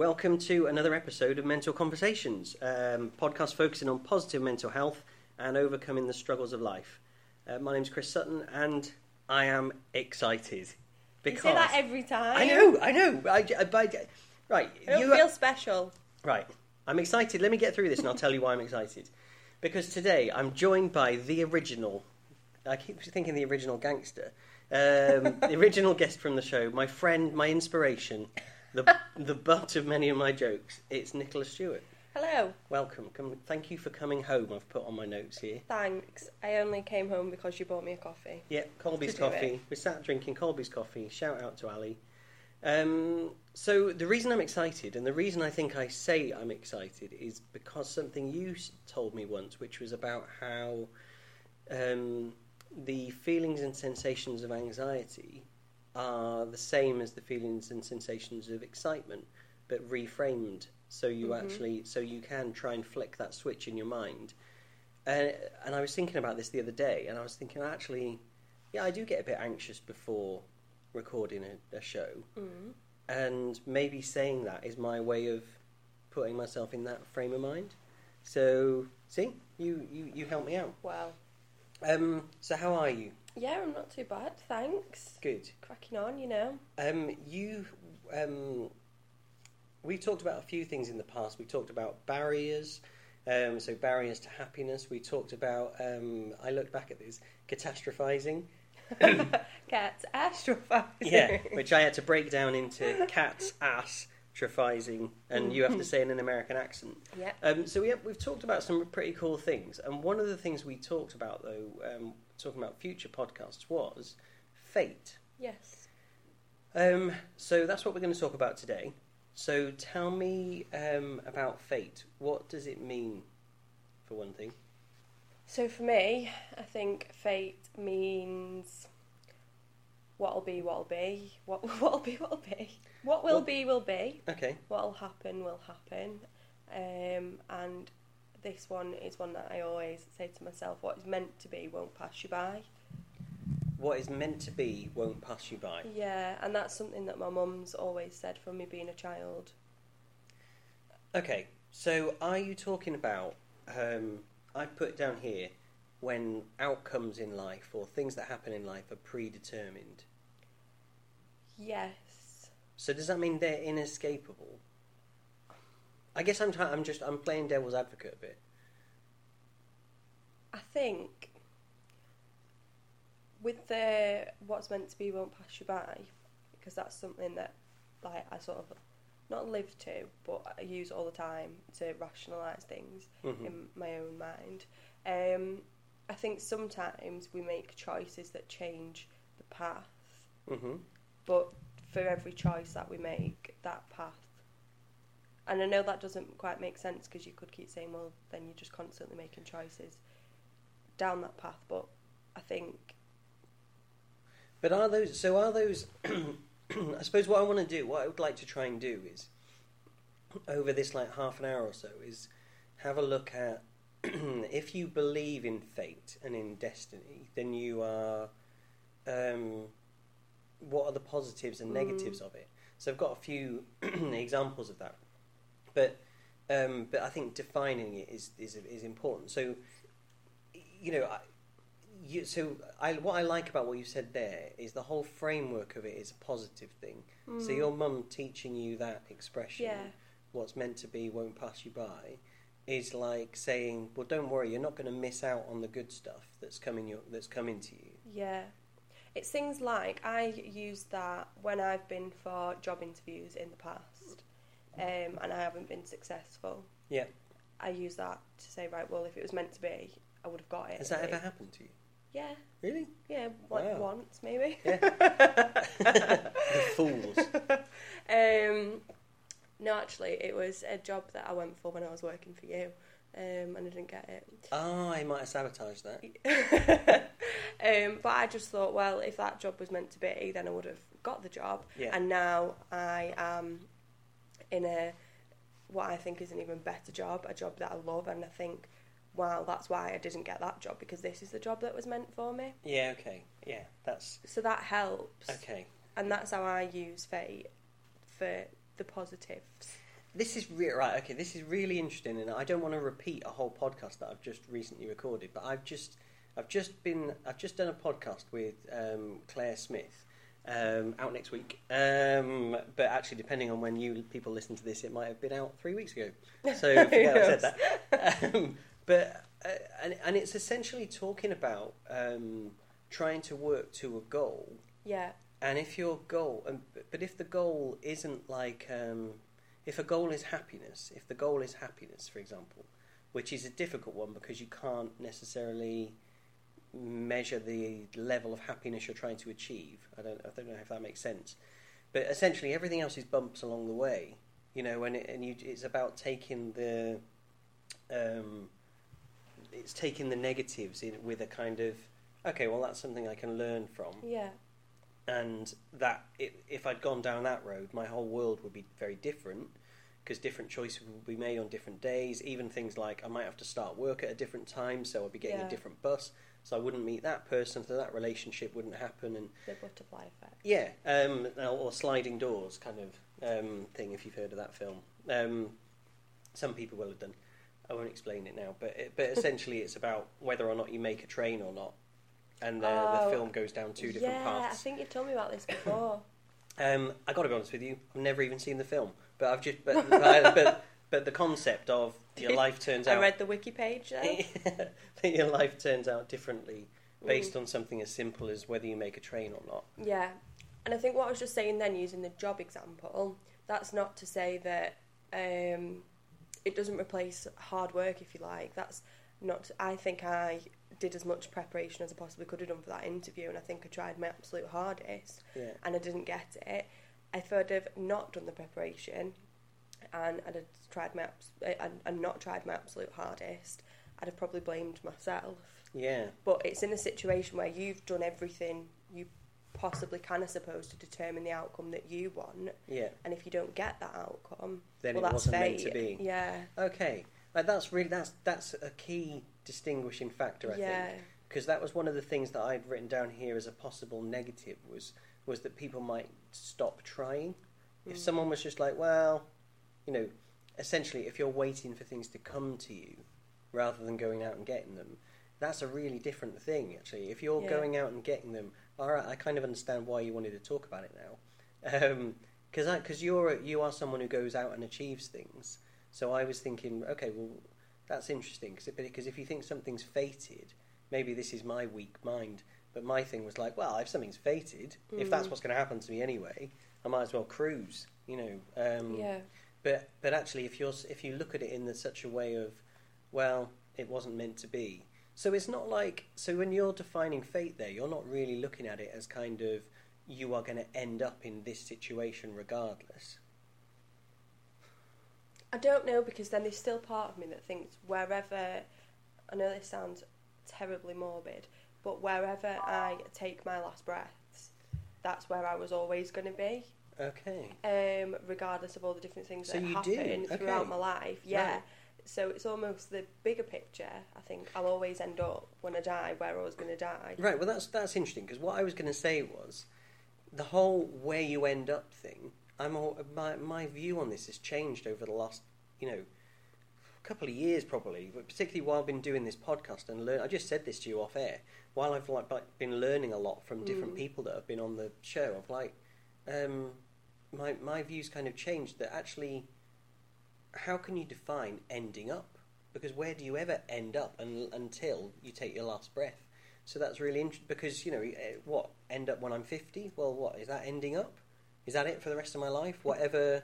welcome to another episode of Mental Conversations, um, podcast focusing on positive mental health and overcoming the struggles of life. Uh, my name's Chris Sutton, and I am excited You say that every time. I know, I know. I, I, I- right, I you feel special. right. I'm excited. Let me get through this, and I'll tell you why I'm excited. Because today I'm joined by the original. I keep thinking the original gangster, um, the original guest from the show, my friend, my inspiration, the the butt of many of my jokes. It's Nicola Stewart. Hello. Welcome. Come, thank you for coming home. I've put on my notes here. Thanks. I only came home because you bought me a coffee. Yeah, Colby's coffee. it. We sat drinking Colby's coffee. Shout out to Ali. Um, so the reason I'm excited, and the reason I think I say I'm excited, is because something you told me once, which was about how um, the feelings and sensations of anxiety are the same as the feelings and sensations of excitement, but reframed. So you Mhm. actually, so you can try and flick that switch in your mind. Uh, and I was thinking about this the other day, and I was thinking, actually, yeah, I do get a bit anxious before recording a, a show, Mm. and maybe saying that is my way of putting myself in that frame of mind. So, see, you you, you help me out. Well, Um, so how are you? Yeah, I'm not too bad. Thanks. Good. Cracking on, you know. Um, you um, we've talked about a few things in the past. We talked about barriers. Um, so barriers to happiness. We talked about. Um, I looked back at this catastrophizing. Cats astrophizing. Yeah, which I had to break down into cat's ass and you have to say in an American accent. yeah. Um, so we have, we've talked about some pretty cool things, and one of the things we talked about, though, um, talking about future podcasts, was fate. Yes. Um, so that's what we're going to talk about today. So tell me um, about fate. What does it mean, for one thing? So for me, I think fate means what'll be, what'll be. What what'll be, what'll be. What will be, will be. Okay. What'll happen, will happen. Um, and this one is one that I always say to myself: what is meant to be won't pass you by. What is meant to be won't pass you by. Yeah, and that's something that my mum's always said from me being a child. Okay, so are you talking about? Um, I put down here when outcomes in life or things that happen in life are predetermined. Yes. So does that mean they're inescapable? I guess I'm trying. I'm just. I'm playing devil's advocate a bit. I think with the what's meant to be won't pass you by, because that's something that like I sort of not live to, but I use all the time to rationalise things Mhm. in my own mind. Um, I think sometimes we make choices that change the path, hmm but for every choice that we make, that path. And I know that doesn't quite make sense because you could keep saying, well, then you're just constantly making choices down that path. But I think, But are those? So are those? I suppose what I want to do, what I would like to try and do is, over this like half an hour or so, is have a look at if you believe in fate and in destiny, then you are. Um, what are the positives and Mm. negatives of it? So I've got a few examples of that, but um, but I think defining it is is is important. So you know, I, you, so I, what I like about what you said there is the whole framework of it is a positive thing. So Mm. your mum teaching you that expression, yeah, what's meant to be won't pass you by, is like saying, well, don't worry, you're not going to miss out on the good stuff that's coming your, that's coming to you. yeah. It's things like I use that when I've been for job interviews in the past um, and I haven't been successful. Yeah. I use that to say, right, well, if it was meant to be, I would have got it. Has that ever happened to you? Yeah, Really? yeah, like Wow. once maybe. the fools. Um, no, actually, it was a job that I went for when I was working for you, um, and I didn't get it. Oh, I might have sabotaged that. um, but I just thought, well, if that job was meant to be, then I would have got the job. Yeah. And now I am in a what I think is an even better job, a job that I love, and I think, wow, that's why I didn't get that job because this is the job that was meant for me. Yeah, okay. Yeah, that's So that helps, okay. and that's how I use fate for the positives. this is re- right. Okay, this is really interesting, and I don't want to repeat a whole podcast that I've just recently recorded, but I've just I've just been I've just done a podcast with um, Claire Smith. Um, out next week, um, but actually, depending on when you people listen to this, it might have been out three weeks ago. So forget I said that. Um, but uh, and, and it's essentially talking about um, trying to work to a goal Yeah. and if your goal, um, but if the goal isn't like, um, if a goal is happiness, if the goal is happiness, for example, which is a difficult one because you can't necessarily measure the level of happiness you're trying to achieve. I don't, I don't know if that makes sense, but essentially everything else is bumps along the way, you know, and it, and you, it's about taking the, um, it's taking the negatives in with a kind of, okay, well that's something I can learn from Yeah. and that i if I'd gone down that road, my whole world would be very different because different choices would be made on different days. Even things like I might have to start work at a different time, so I'd be getting Yeah. a different bus, so I wouldn't meet that person, so that relationship wouldn't happen, and The butterfly effect. yeah, um, or sliding doors kind of um, thing. If you've heard of that film, um, some people will have done. I won't explain it now, but it, but essentially, it's about whether or not you make a train or not, and the, Oh, the film goes down two different yeah, paths. I think you told me about this before. Um, I got to be honest with you, I've never even seen the film, but I've just but but, but, but the concept of your life turns I out read the wiki page that your life turns out differently based on something as simple as whether you make a train or not. Yeah, and I think what I was just saying then, using the job example, that's not to say that um, it doesn't replace hard work, if you like. That's not. I think I did as much preparation as I possibly could have done for that interview, and I think I tried my absolute hardest, Yeah, and I didn't get it. If I'd have not done the preparation, and I'd have tried my abs- and, and not tried my absolute hardest, I'd have probably blamed myself yeah, but it's in a situation where you've done everything you possibly can, I suppose, to determine the outcome that you want. yeah. And if you don't get that outcome, Then well, it that's wasn't fate. meant to be. Yeah, Okay, like that's really that's that's a key distinguishing factor, I yeah, think, because that was one of the things that I'd written down here as a possible negative was was that people might stop trying. If Mm. someone was just like, well, you know, essentially, if you're waiting for things to come to you rather than going out and getting them, that's a really different thing. Actually, if you're Yeah. going out and getting them, all right, I kind of understand why you wanted to talk about it now, because I because you're a, you are someone who goes out and achieves things. So I was thinking, okay, well, that's interesting because because if you think something's fated, maybe this is my weak mind. But my thing was like, well, if something's fated, if that's Mm. what's going to happen to me anyway, I might as well cruise, you know. Um, yeah, But but actually, if you're if you look at it in the, such a way of, well, it wasn't meant to be. So it's not like so when you're defining fate there, you're not really looking at it as kind of you are going to end up in this situation regardless. I don't know because then there's still part of me that thinks wherever. I know this sounds terribly morbid, but wherever I take my last breaths, that's where I was always going to be. Okay. um, regardless of all the different things So that happen do? throughout my life. Yeah. Right. So it's almost the bigger picture. I think I'll always end up when I die where I was going to die. Right. Well, that's that's interesting because what I was going to say was the whole where you end up thing. I'm all, my my view on this has changed over the last you know couple of years probably, but particularly while I've been doing this podcast and learn. I just said this to you off air. While I've like like, been learning a lot from different Mm. people that have been on the show, I've like um, my my views kind of changed. That actually, how can you define ending up? Because where do you ever end up un- until you take your last breath? So that's really interesting because you know eh, what end up when I'm fifty. Well, what is that ending up? Is that it for the rest of my life? Whatever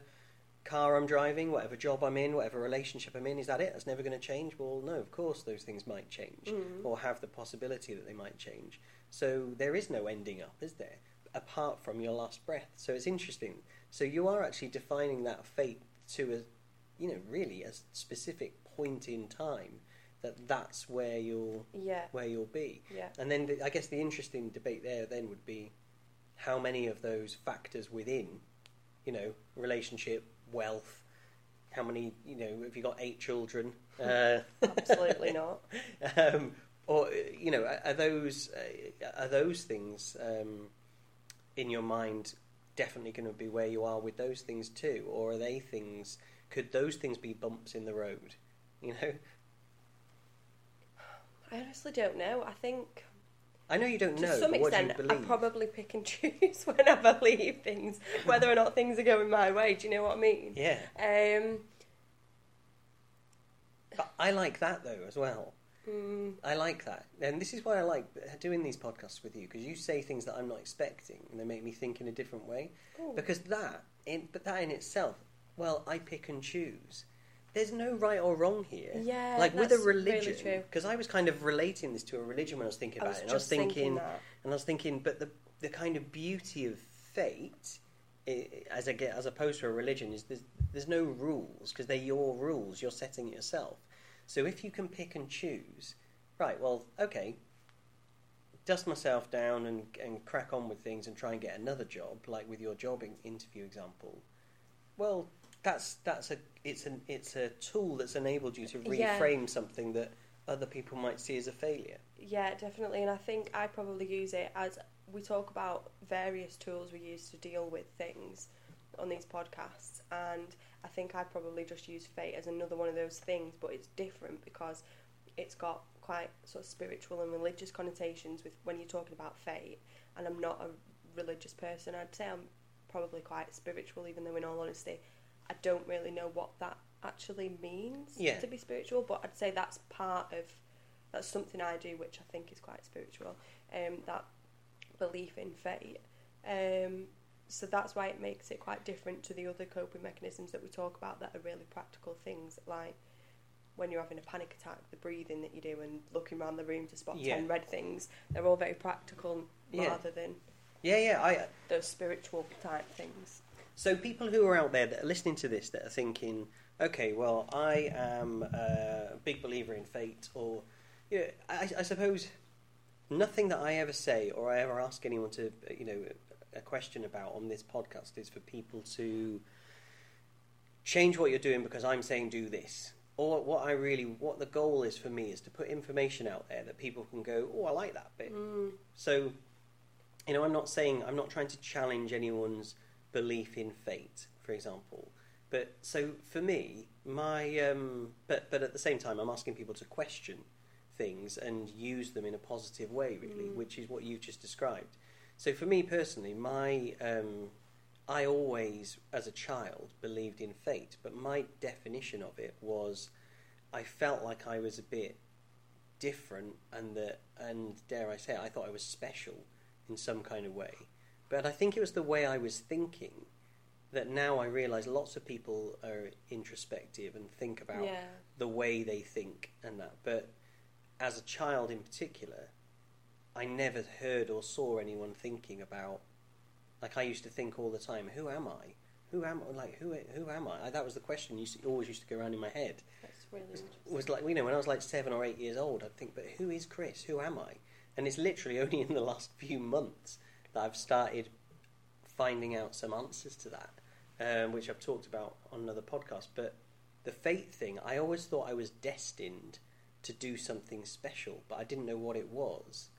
car I'm driving, whatever job I'm in, whatever relationship I'm in, is that it? That's never going to change? Well, no, of course those things might change Mm. or have the possibility that they might change. So there is no ending up, is there? Apart from your last breath. So it's interesting. So you are actually defining that fate to a, you know, really a specific point in time that that's where you'll Yeah. where you'll be. Yeah. And then the, I guess the interesting debate there then would be how many of those factors within, you know, relationship, wealth, how many, you know, have you got eight children? Uh, Absolutely not. um, or you know, are, are those uh, are those things um, in your mind definitely going to be where you are with those things too, or are they things? Could those things be bumps in the road? You know, I honestly don't know. I think I know you don't to know. some what do extent, I probably pick and choose when I believe things, whether or not things are going my way. Do you know what I mean? Yeah, Um, but I like that though as well. Mm, I like that, and this is why I like doing these podcasts with you because you say things that I'm not expecting, and they make me think in a different way. ooh. Because that, in, but that in itself, well, I pick and choose. There's no right or wrong here. Yeah, like with a religion, because I was kind of relating this to a religion when I was thinking I about was it, and I was thinking, thinking and I was thinking, but the the kind of beauty of fate, i- as I get as opposed to a religion, is there's there's no rules because they're your rules. You're setting it yourself. So if you can pick and choose, right? Well, okay. Dust myself down and and crack on with things and try and get another job, like with your job in, interview example. Well, that's that's a it's an it's a tool that's enabled you to Yeah. reframe something that other people might see as a failure. Yeah, definitely. And I think I probably use it as we talk about various tools we use to deal with things on these podcasts. And I think I probably just use fate as another one of those things, but it's different because it's got quite sort of spiritual and religious connotations with when you're talking about fate. And I'm not a religious person. I'd say I'm probably quite spiritual, even though, in all honesty, I don't really know what that actually means Yeah. to be spiritual. But I'd say that's part of that's something I do, which I think is quite spiritual. Um, that belief in fate. Um, so that's why it makes it quite different to the other coping mechanisms that we talk about that are really practical things, like when you're having a panic attack, the breathing that you do, and looking around the room to spot Yeah. ten red things. They're all very practical Yeah. rather than Yeah, yeah. I uh, those spiritual type things. So people who are out there that are listening to this that are thinking, okay, well, I am a big believer in fate, or yeah, I, I suppose nothing that I ever say or I ever ask anyone to, you know, a question about on this podcast is for people to change what you're doing because I'm saying do this. Or what I really, what the goal is for me is to put information out there that people can go, oh, I like that bit. Mm, So, you know, I'm not saying I'm not trying to challenge anyone's belief in fate, for example. But so for me, my um, but but at the same time, I'm asking people to question things and use them in a positive way, really, Mm. which is what you've just described. So for me personally, my um, I always, as a child, believed in fate, but my definition of it was I felt like I was a bit different and that and dare I say it, I thought I was special in some kind of way. But I think it was the way I was thinking that now I realise lots of people are introspective and think about yeah. the way they think and that. But as a child in particular, I never heard or saw anyone thinking about. Like I used to think all the time, who am I? Who am I? Like who? Who am I? That was the question used to, always used to go around in my head. That's really It interesting. was like you know when I was like seven or eight years old, I'd think, but who is Chris? Who am I? And it's literally only in the last few months that I've started finding out some answers to that, um, which I've talked about on another podcast. But the fate thing, I always thought I was destined to do something special, but I didn't know what it was.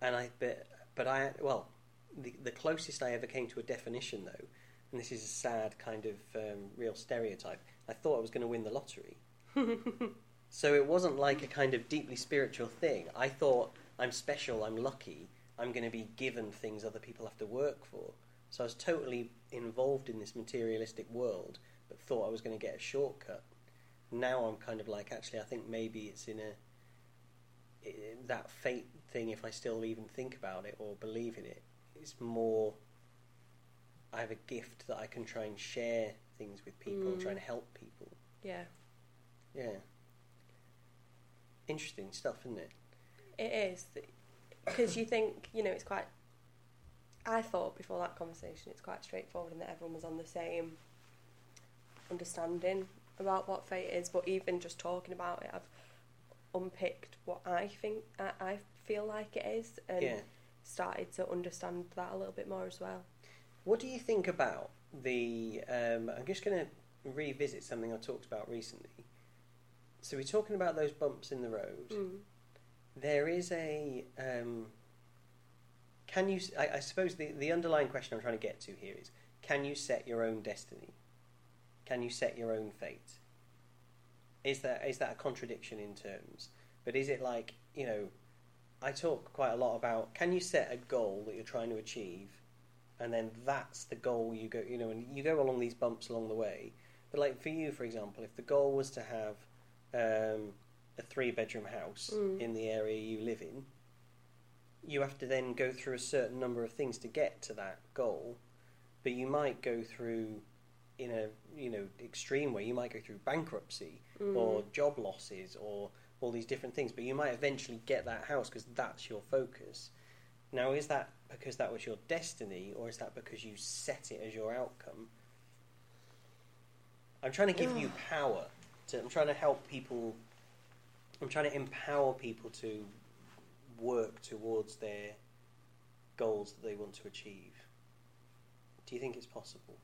And I, but, but I, well, the, the closest I ever came to a definition, though, and this is a sad kind of um, real stereotype, I thought I was going to win the lottery. So it wasn't like a kind of deeply spiritual thing. I thought I'm special, I'm lucky, I'm going to be given things other people have to work for. So I was totally involved in this materialistic world, but thought I was going to get a shortcut. Now I'm kind of like, actually, I think maybe it's in a i that fate thing. If I still even think about it or believe in it, it's more. I have a gift that I can try and share things with people, Mm. try and help people. Yeah, Yeah. Interesting stuff, isn't it? it is because you think you know it's quite. I thought before that conversation it's quite straightforward and that everyone was on the same understanding about what fate is. But even just talking about it, I've unpicked what I think I, I feel like it is and yeah. started to understand that a little bit more as well. What do you think about the? Um, I'm just going to revisit something I talked about recently. So we're talking about those bumps in the road. Mm. There is a um, can you? I, I suppose the the underlying question I'm trying to get to here is: Can you set your own destiny? Can you set your own fate? Is that is that a contradiction in terms? But is it like you know? I talk quite a lot about can you set a goal that you're trying to achieve, and then that's the goal you go you know, and you go along these bumps along the way. But like for you, for example, if the goal was to have um, a three bedroom house Mm. in the area you live in, you have to then go through a certain number of things to get to that goal. But you might go through in a you know extreme way. You might go through bankruptcy Mm. or job losses or all these different things. But you might eventually get that house because that's your focus. Now, is that because that was your destiny, or is that because you set it as your outcome? I'm trying to give you power. To, I'm trying to help people. I'm trying to empower people to work towards their goals that they want to achieve. Do you think it's possible?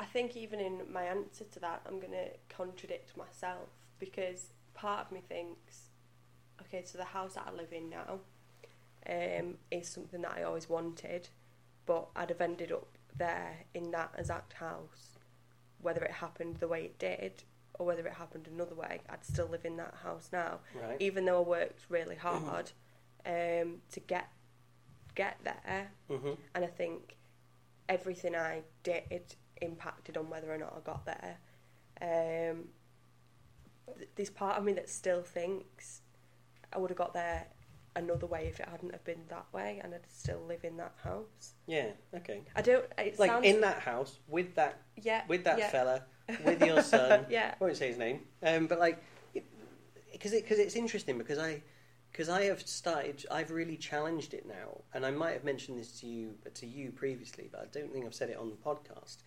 I think even in my answer to that, I'm going to contradict myself because part of me thinks, okay, so the house that I live in now um, is something that I always wanted, but I'd have ended up there in that exact house, whether it happened the way it did or whether it happened another way. I'd still live in that house now, Right. even though I worked really hard um, to get get there Mm-hmm. and I think everything I did impacted on whether or not I got there. Um, th- there's part of me that still thinks I would have got there another way if it hadn't have been that way, and I'd still live in that house. Yeah. Okay. I don't. It Like sounds, in that house with that yeah, with that yeah, fella with your son. yeah, I won't say his name, um, but like, because it, cause it's interesting because I, because I have started, I've really challenged it now, and I might have mentioned this to you to you previously, but I don't think I've said it on the podcast.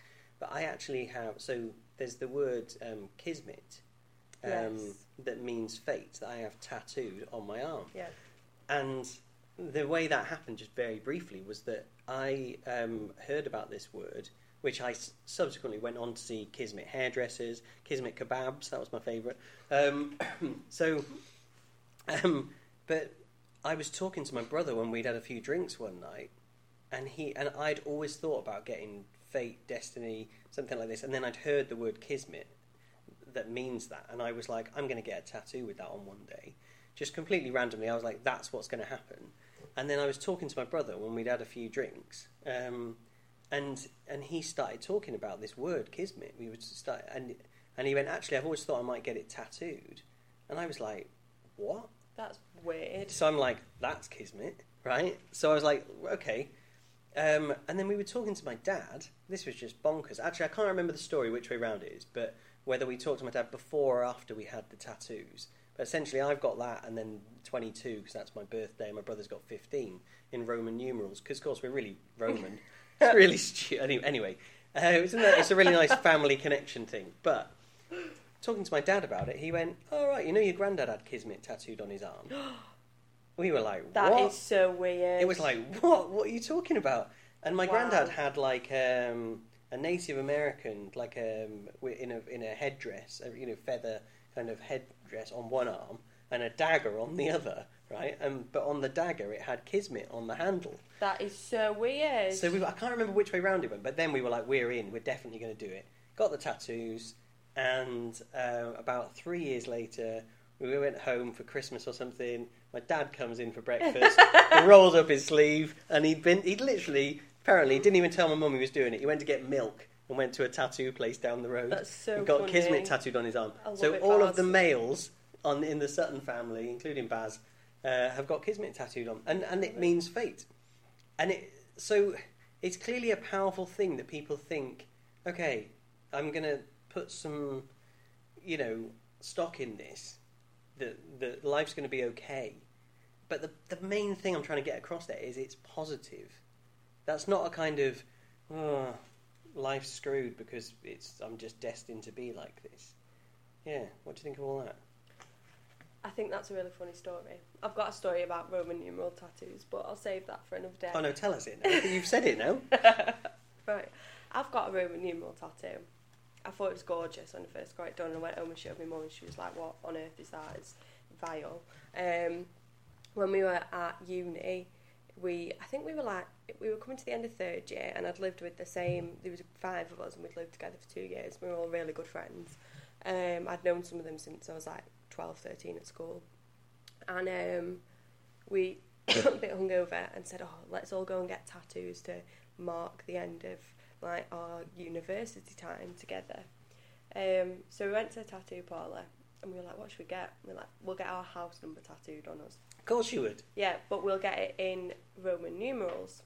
But I actually have. So there's the word um, kismet, um, Yes. that means fate that I have tattooed on my arm. yeah, And the way that happened, just very briefly, was that I um, heard about this word, which I s- subsequently went on to see Kismet hairdressers, Kismet kebabs. That was my favourite. Um, so, um, but I was talking to my brother when we'd had a few drinks one night, and he and I'd always thought about getting fate, destiny, something like this, and then I'd heard the word Kismet that means that, and I was like, I'm going to get a tattoo with that on one day just completely randomly, I was like, "That's what's going to happen." And then I was talking to my brother when we'd had a few drinks, um, and and he started talking about this word kismet. We would start, and and he went, "Actually, I've always thought I might get it tattooed," and I was like, "What?" that's weird. So I'm like, "That's kismet, right?" So I was like, "Okay." Um, and then we were talking to my dad. This was just bonkers. Actually, I can't remember the story which way round it is, but whether we talked to my dad before or after we had the tattoos. But essentially, I've got that, and then 22 because that's my birthday. and My brother's got 15 in Roman numerals because, of course, we're really Roman. it's really stupid. Anyway, anyway uh, it's, a, it's a really nice family connection thing. But talking to my dad about it, he went, "All right, you know, your granddad had kismet tattooed on his arm." we were like, That is "What?" so weird. It was like, what? What are you talking about? And my Wow. granddad had like um, a Native American, like um, wi- in a in a headdress, a, you know, feather kind of headdress on one arm, and a dagger on the other, right? And but on the dagger, it had kismet on the handle. that is so weird. So we, I can't remember which way round it went, but then we were like, we're in. We're definitely going to do it. Got the tattoos, and uh, about three years later, we went home for Christmas or something. My dad comes in for breakfast. he rolls up his sleeve, and he'd been he'd literally apparently didn't even tell my mum he was doing it. He went to get milk and went to a tattoo place down the road. That's so and got funny. Kismet tattooed on his arm. So all Baz. of the males on in the Sutton family, including Baz, uh, have got Kismet tattooed on, and and it means fate. And it so it's clearly a powerful thing that people think, okay, I'm gonna put some, you know, stock in this, that that life's gonna be okay. But the the main thing I'm trying to get across there is it's positive. That's not a kind of, oh, life's screwed because it's I'm just destined to be like this. Yeah, what do you think of all that? I think that's a really funny story. I've got a story about Roman numeral tattoos, but I'll save that for another day. Oh no, tell us it now. You've said it now. Right. I've got a Roman numeral tattoo. I thought it was gorgeous when I first got it done. I went home and showed my mum, and she was like, "What on earth is that? It's vile." Um, when we were at uni, we I think we were like we were coming to the end of third year, and I'd lived with the same. There was five of us, and we'd lived together for two years. We were all really good friends. Um, I'd known some of them since I was like 12, 13 at school, and um, we a bit hungover and said, "Oh, let's all go and get tattoos to mark the end of like our university time together." Um, so we went to a tattoo parlour and we were like, "What should we get?" And we are like, "We'll get our house number tattooed on us." Of course you would. Yeah, but we'll get it in Roman numerals.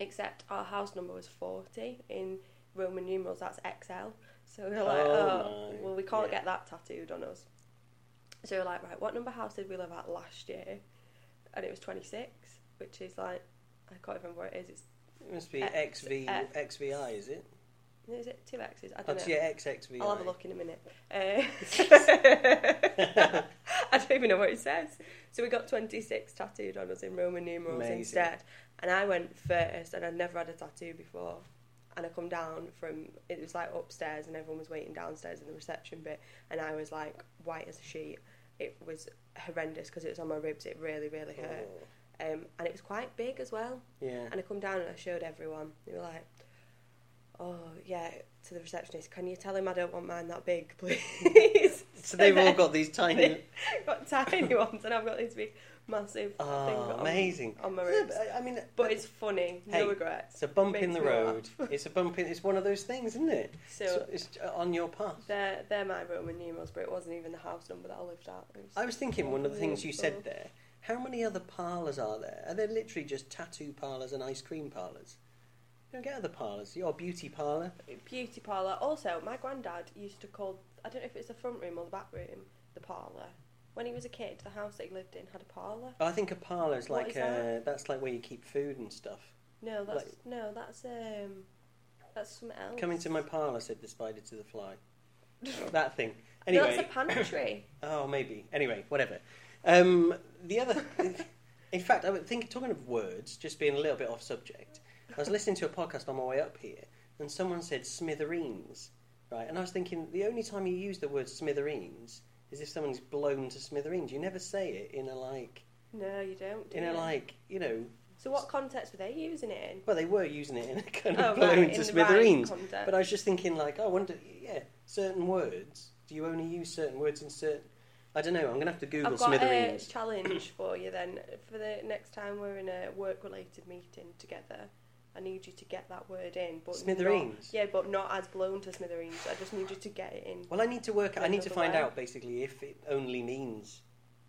Except our house number was 40 in Roman numerals, that's XL. So we are like, Oh oh, well, we can't yeah. get that tattooed on us. So we we're like, right, what number house did we live at last year? And it was 26, which is like, I can't remember what it is. It's, It must be X- XV, uh, XVI, is it? is it two X's? I Oh, don't know. yeah, XXVI. I'll have a look in a minute. Uh, I don't even know what it says. So we got 26 tattooed on us in Roman numerals Amazing. instead. And I went first, and I'd never had a tattoo before. And I come down from, it was like upstairs, and everyone was waiting downstairs in the reception bit. And I was like white as a sheet. It was horrendous because it was on my ribs. It really, really hurt. Oh, Um, and it was quite big as well. yeah. And I come down and I showed everyone. They were like, "Oh yeah," to the receptionist. Can you tell him I don't want mine that big, please? So they've all got these tiny. got tiny ones, and I've got these big, massive Oh, on, amazing. on my Yeah, ribs. but, I mean, But it's funny. Hey, no regrets. it's a bump in the road. it's a bump in. It's one of those things, isn't it? So it's, it's on your path. they're they're my Roman numerals, but it wasn't even the house number that I lived at. Was- I was thinking one of the things you said there. How many other parlours are there? Are there literally just tattoo parlours and ice cream parlours? You don't get other parlours. Your beauty parlour. beauty parlour. Also, my granddad used to call I don't know if it's the front room or the back room the parlour. When he was a kid, the house that he lived in had a parlour. I think a parlour is What like is that? uh, that's like where you keep food and stuff. No, that's Like- no, that's um, that's something else. Come into my parlour, said the spider to the fly. that thing. No, Anyway. that's a pantry. Oh, maybe. Anyway, whatever. Um, the other, in fact, I would think talking of words, just being a little bit off subject. I was listening to a podcast on my way up here, and someone said smithereens, right? And I was thinking the only time you use the word smithereens is if someone's blown to smithereens. You never say it in a like, no, you don't. Do in a you? like, you know. So what context were they using it in? Well, they were using it in a kind Oh, of blown right, to smithereens. The right. But I was just thinking, like, oh, I wonder, yeah, certain words. Do you only use certain words in certain? I don't know. I'm gonna have to Google I've got a challenge for you then. For the next time we're in a work-related meeting together, I need you to get that word in. But Smithereens? Not, yeah, but not as blown to smithereens. I just need you to get it in. Well, I need to work. I need to find way. out basically if it only means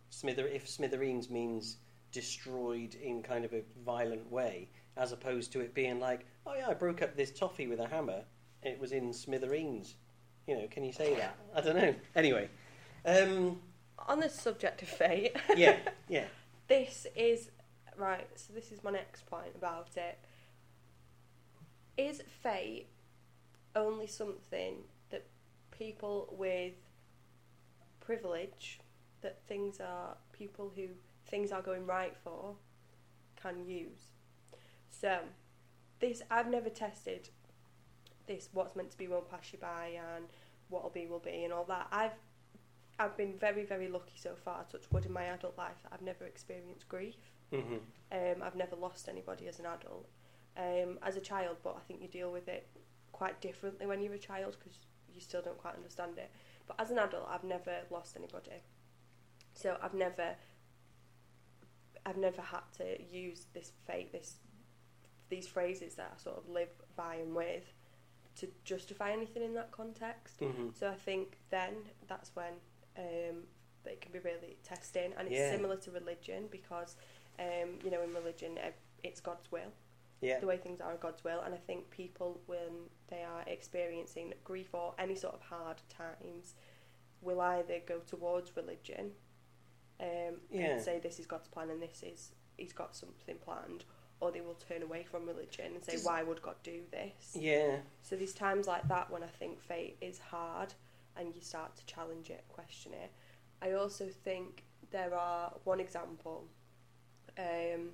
smither. If smithereens means destroyed in kind of a violent way, as opposed to it being like, oh yeah, I broke up this toffee with a hammer. It was in smithereens. You know, can you say that? I don't know. Anyway, um, On the subject of fate, yeah, yeah. this is right. So this is my next point about it. Is fate only something that people with privilege, that things are people who things are going right for, can use? So, this I've never tested. This what's meant to be won't pass you by, and what'll be will be, and all that. I've I've been very very lucky so far. Touch wood in my adult life. that I've never experienced grief. hmm Um, I've never lost anybody as an adult. Um, as a child, but I think you deal with it quite differently when you're a child because you still don't quite understand it. But as an adult, I've never lost anybody. So I've never, I've never had to use this fate, this, these phrases that I sort of live by and with, to justify anything in that context. hmm So I think then that's when um, it can be really testing, and it's Yeah. similar to religion because um, you know in religion it's God's will. Yeah. The way things are God's will, and I think people when they are experiencing grief or any sort of hard times will either go towards religion um, Yeah. and say this is God's plan and this is He's got something planned, or they will turn away from religion and say Does- why would God do this? Yeah. So there's times like that when I think fate is hard and you start to challenge it, question it. I also think there are one example um,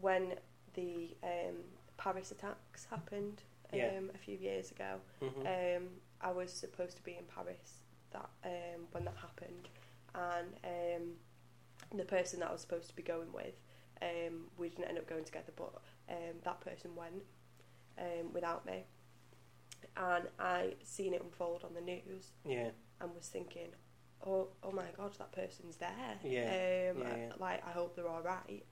when the um, Paris attacks happened um, Yeah. a few years ago. hmm Um, I was supposed to be in Paris that um, when that happened, and um, the person that I was supposed to be going with, um, we didn't end up going together, but um, that person went um, without me. And I seen it unfold on the news Yeah. and was thinking, oh, oh my God, that person's there. Yeah, Um, yeah, I- like, I hope they're all right.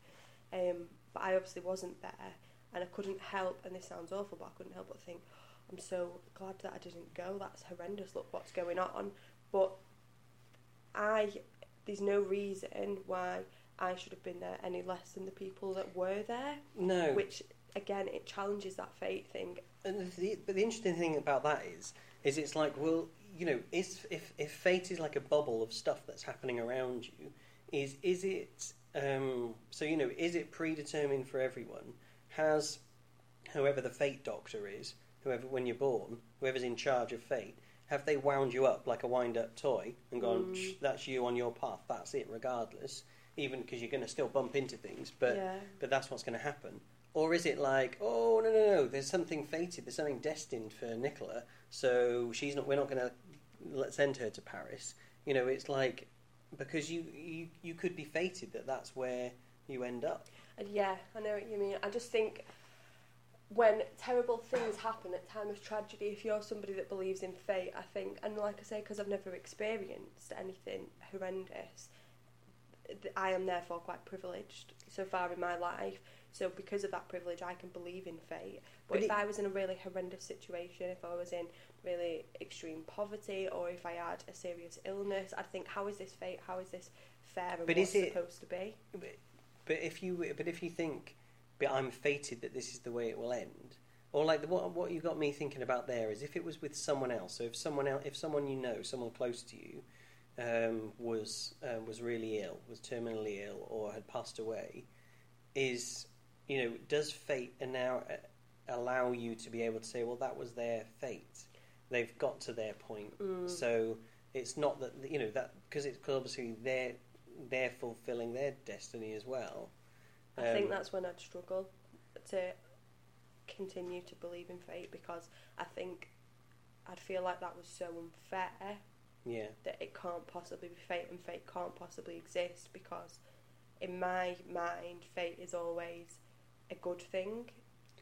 Um, but I obviously wasn't there, and I couldn't help, and this sounds awful, but I couldn't help but think, I'm so glad that I didn't go. That's horrendous. Look what's going on. But I, there's no reason why I should have been there any less than the people that were there. No. Which again, it challenges that fate thing. And the, but the interesting thing about that is, is it's like, well, you know, is if if fate is like a bubble of stuff that's happening around you, is is it um, so you know is it predetermined for everyone? Has whoever the fate doctor is, whoever when you're born, whoever's in charge of fate, have they wound you up like a wind-up toy and gone, Mm. "Shh, that's you on your path, that's it, regardless, even because you're going to still bump into things, but yeah. but that's what's going to happen. Or is it like, oh no no no, there's something fated, there's something destined for Nicola, so she's not. We're not going to let send her to Paris. You know, it's like because you you you could be fated that that's where you end up. Yeah, I know what you mean. I just think when terrible things happen at time of tragedy, if you're somebody that believes in fate, I think, and like I say, because I've never experienced anything horrendous, I am therefore quite privileged so far in my life. So because of that privilege, I can believe in fate. But, But if it- I was in a really horrendous situation, if I was in really extreme poverty, or if I had a serious illness, I'd think, how is this fate? How is this fair and But what's is it- supposed to be? But, but if you but if you think, but I'm fated that this is the way it will end, or like the, what what you got me thinking about there is if it was with someone else. So if someone else, if someone you know, someone close to you, um, was um, was really ill, was terminally ill, or had passed away, is you know does fate now allow you to be able to say, well, that was their fate. They've got to their point. Mm. So it's not that you know that because it's 'cause obviously they're they're fulfilling their destiny as well. I think Um, that's when I'd struggle to continue to believe in fate because I think I'd feel like that was so unfair yeah, that it can't possibly be fate and fate can't possibly exist because in my mind fate is always a good thing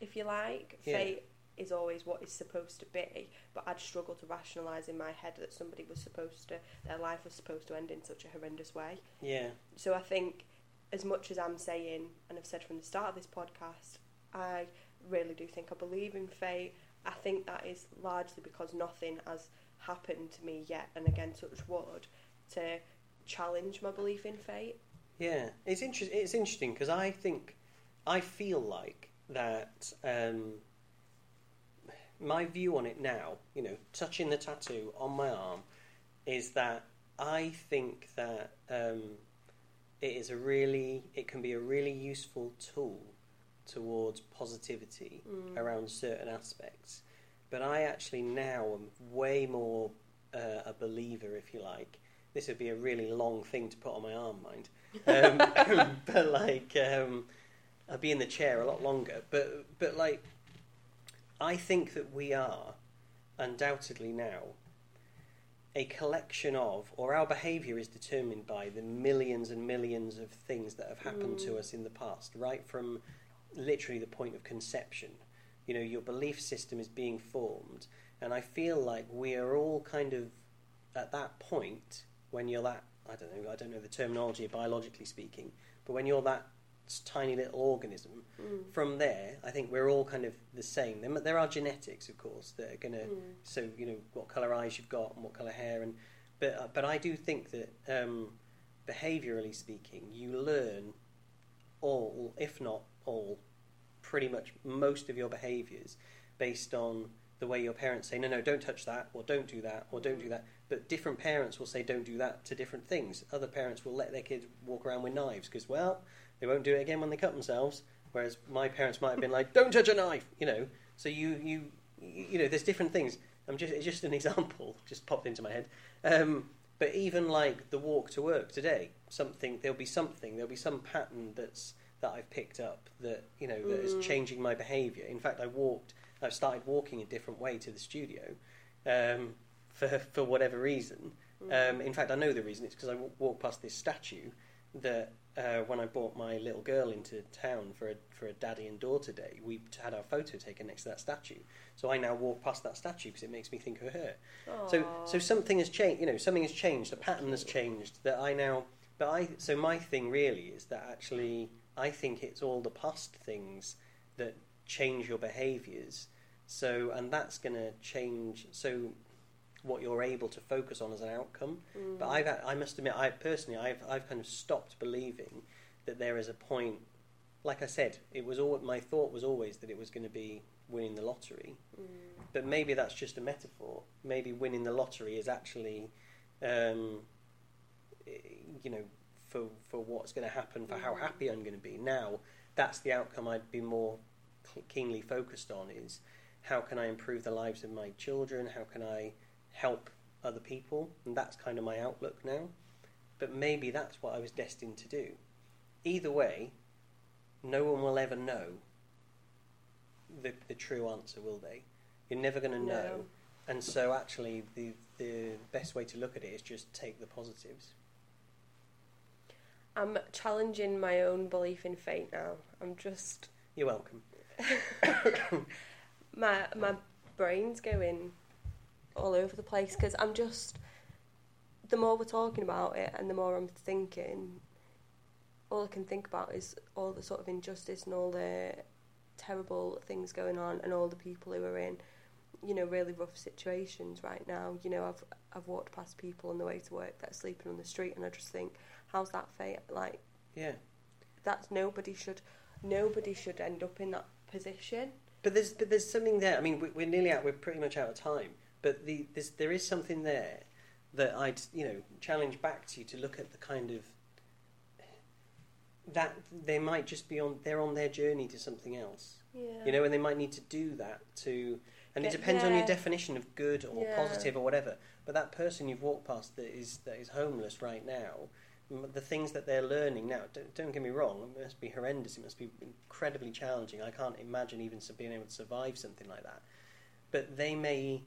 if you like Yeah. fate is always what is supposed to be but I'd struggle to rationalize in my head that somebody was supposed to their life was supposed to end in such a horrendous way yeah, so I think, as much as I'm saying, and I've said from the start of this podcast, I really do think I believe in fate. I think that is largely because nothing has happened to me yet, and again, touch wood, to challenge my belief in fate. yeah. It's interesting. It's interesting because I think I feel like that. Um, my view on it now, you know, touching the tattoo on my arm, is that I think that um, it is a really, it can be a really useful tool towards positivity Mm. around certain aspects. But I actually now am way more uh, a believer, if you like. This would be a really long thing to put on my arm, mind. Um, but like, um, I'd be in the chair a lot longer. But but like, I think that we are undoubtedly now a collection of, or our behaviour is determined by the millions and millions of things that have happened to Mm. us in the past, right from literally the point of conception. You know, your belief system is being formed, and I feel like we are all kind of at that point when you're that. I don't know. I don't know the terminology biologically speaking, but when you're that tiny little organism, Mm. from there, I think we're all kind of the same. There, there are genetics, of course, that are going to Mm. so you know what color eyes you've got and what color hair and but uh, but I do think that um, behaviorally speaking you learn all if not all pretty much most of your behaviors based on the way your parents say no no don't touch that or don't do that or don't do that but different parents will say don't do that to different things. Other parents will let their kids walk around with knives because well they won't do it again when they cut themselves whereas my parents might have been like don't touch a knife you know? So you you you know there's different things. I'm just it's just an example just popped into my head. Um, but even like the walk to work today something there'll be something there'll be some pattern that's that i've picked up that you know that is Mm. changing my behavior. In fact i walked i've started walking a different way to the studio. Um, for for whatever reason Mm. um, in fact, I know the reason. It's because I w- walked past this statue that uh, when I brought my little girl into town for a for a daddy and daughter day, we had our photo taken next to that statue. So I now walk past that statue because it makes me think of her. So so something has changed. You know, something has changed. The pattern has changed. That I now. But I. So my thing really is that actually I think it's all the past things that change your behaviours. So and that's going to change. So what you're able to focus on as an outcome. Mm. But I've, I must admit, I personally, I've, I've kind of stopped believing that there is a point. Like I said, it was all my thought was always that it was going to be winning the lottery, Mm. but maybe that's just a metaphor. Maybe winning the lottery is actually, um, eh, you know, for for what's going to happen, for how Mm. happy I'm going to be. Now, that's the outcome I'd be more keenly focused on. Is how can I improve the lives of my children? How can I help other people? And that's kind of my outlook now. But maybe that's what I was destined to do. Either way, no one will ever know the, the true answer, will they? You're never going to No. know. And so, actually, the, the best way to look at it is just take the positives. I'm challenging my own belief in fate now. I'm just You're welcome. my my brain's going all over the place because I'm just the more we're talking about it and the more I'm thinking, all I can think about is all the sort of injustice and all the terrible things going on and all the people who are in you know really rough situations right now. You know I've I've walked past people on the way to work that are sleeping on the street and I just think how's that fate like Yeah. that's nobody should nobody should end up in that position. But there's but there's something there. I mean, we- we're nearly out. We're pretty much out of time. But the there is something there that I'd you know challenge back to you to look at the kind of that they might just be on they're on their journey to something else. Yeah. You know, and they might need to do that to. And it Get depends on your definition of good or Yeah. positive or whatever. But that person you've walked past that is that is homeless right now, the things that they're learning now. Don't, don't get me wrong, it must be horrendous. It must be incredibly challenging. I can't imagine even being able to survive something like that. But they may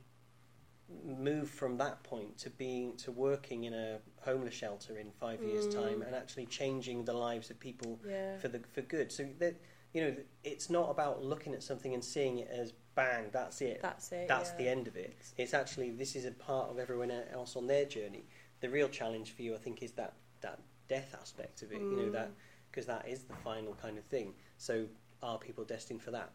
move from that point to being to working in a homeless shelter in five years' Mm. time and actually changing the lives of people Yeah. for the for good. So that you know, it's not about looking at something and seeing it as bang, that's it. That's it. that's yeah. the end of it. It's actually this is a part of everyone else on their journey. The real challenge for you, I think, is that that death aspect of it. You know Mm. that because that is the final kind of thing. So are people destined for that?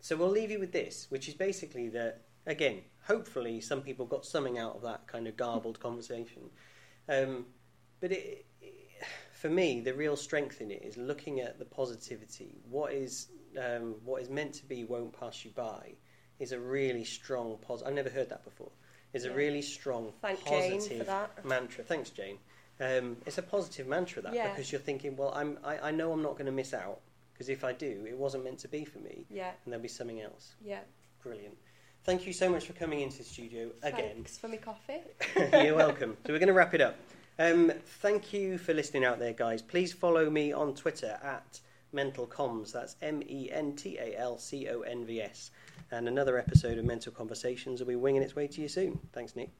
So we'll leave you with this, which is basically that again. Hopefully, some people got something out of that kind of garbled conversation. Um, but it, for me, the real strength in it is looking at the positivity. What is um, what is meant to be won't pass you by is a really strong positive. I've never heard that before. Is a really strong Thank positive mantra. Thanks, Jane. Um, it's a positive mantra that Yeah. because you're thinking, well, I'm I, I know I'm not going to miss out because if I do, it wasn't meant to be for me, Yeah. and there'll be something else. Yeah. Brilliant. Thank you so much for coming into the studio again. Thanks for me coffee. You're welcome. So we're going to wrap it up. Um, thank you for listening out there, guys. Please follow me on Twitter at Mental Convs. That's M E N T A L C O N V S. And another episode of Mental Conversations will be winging its way to you soon. Thanks, Nick.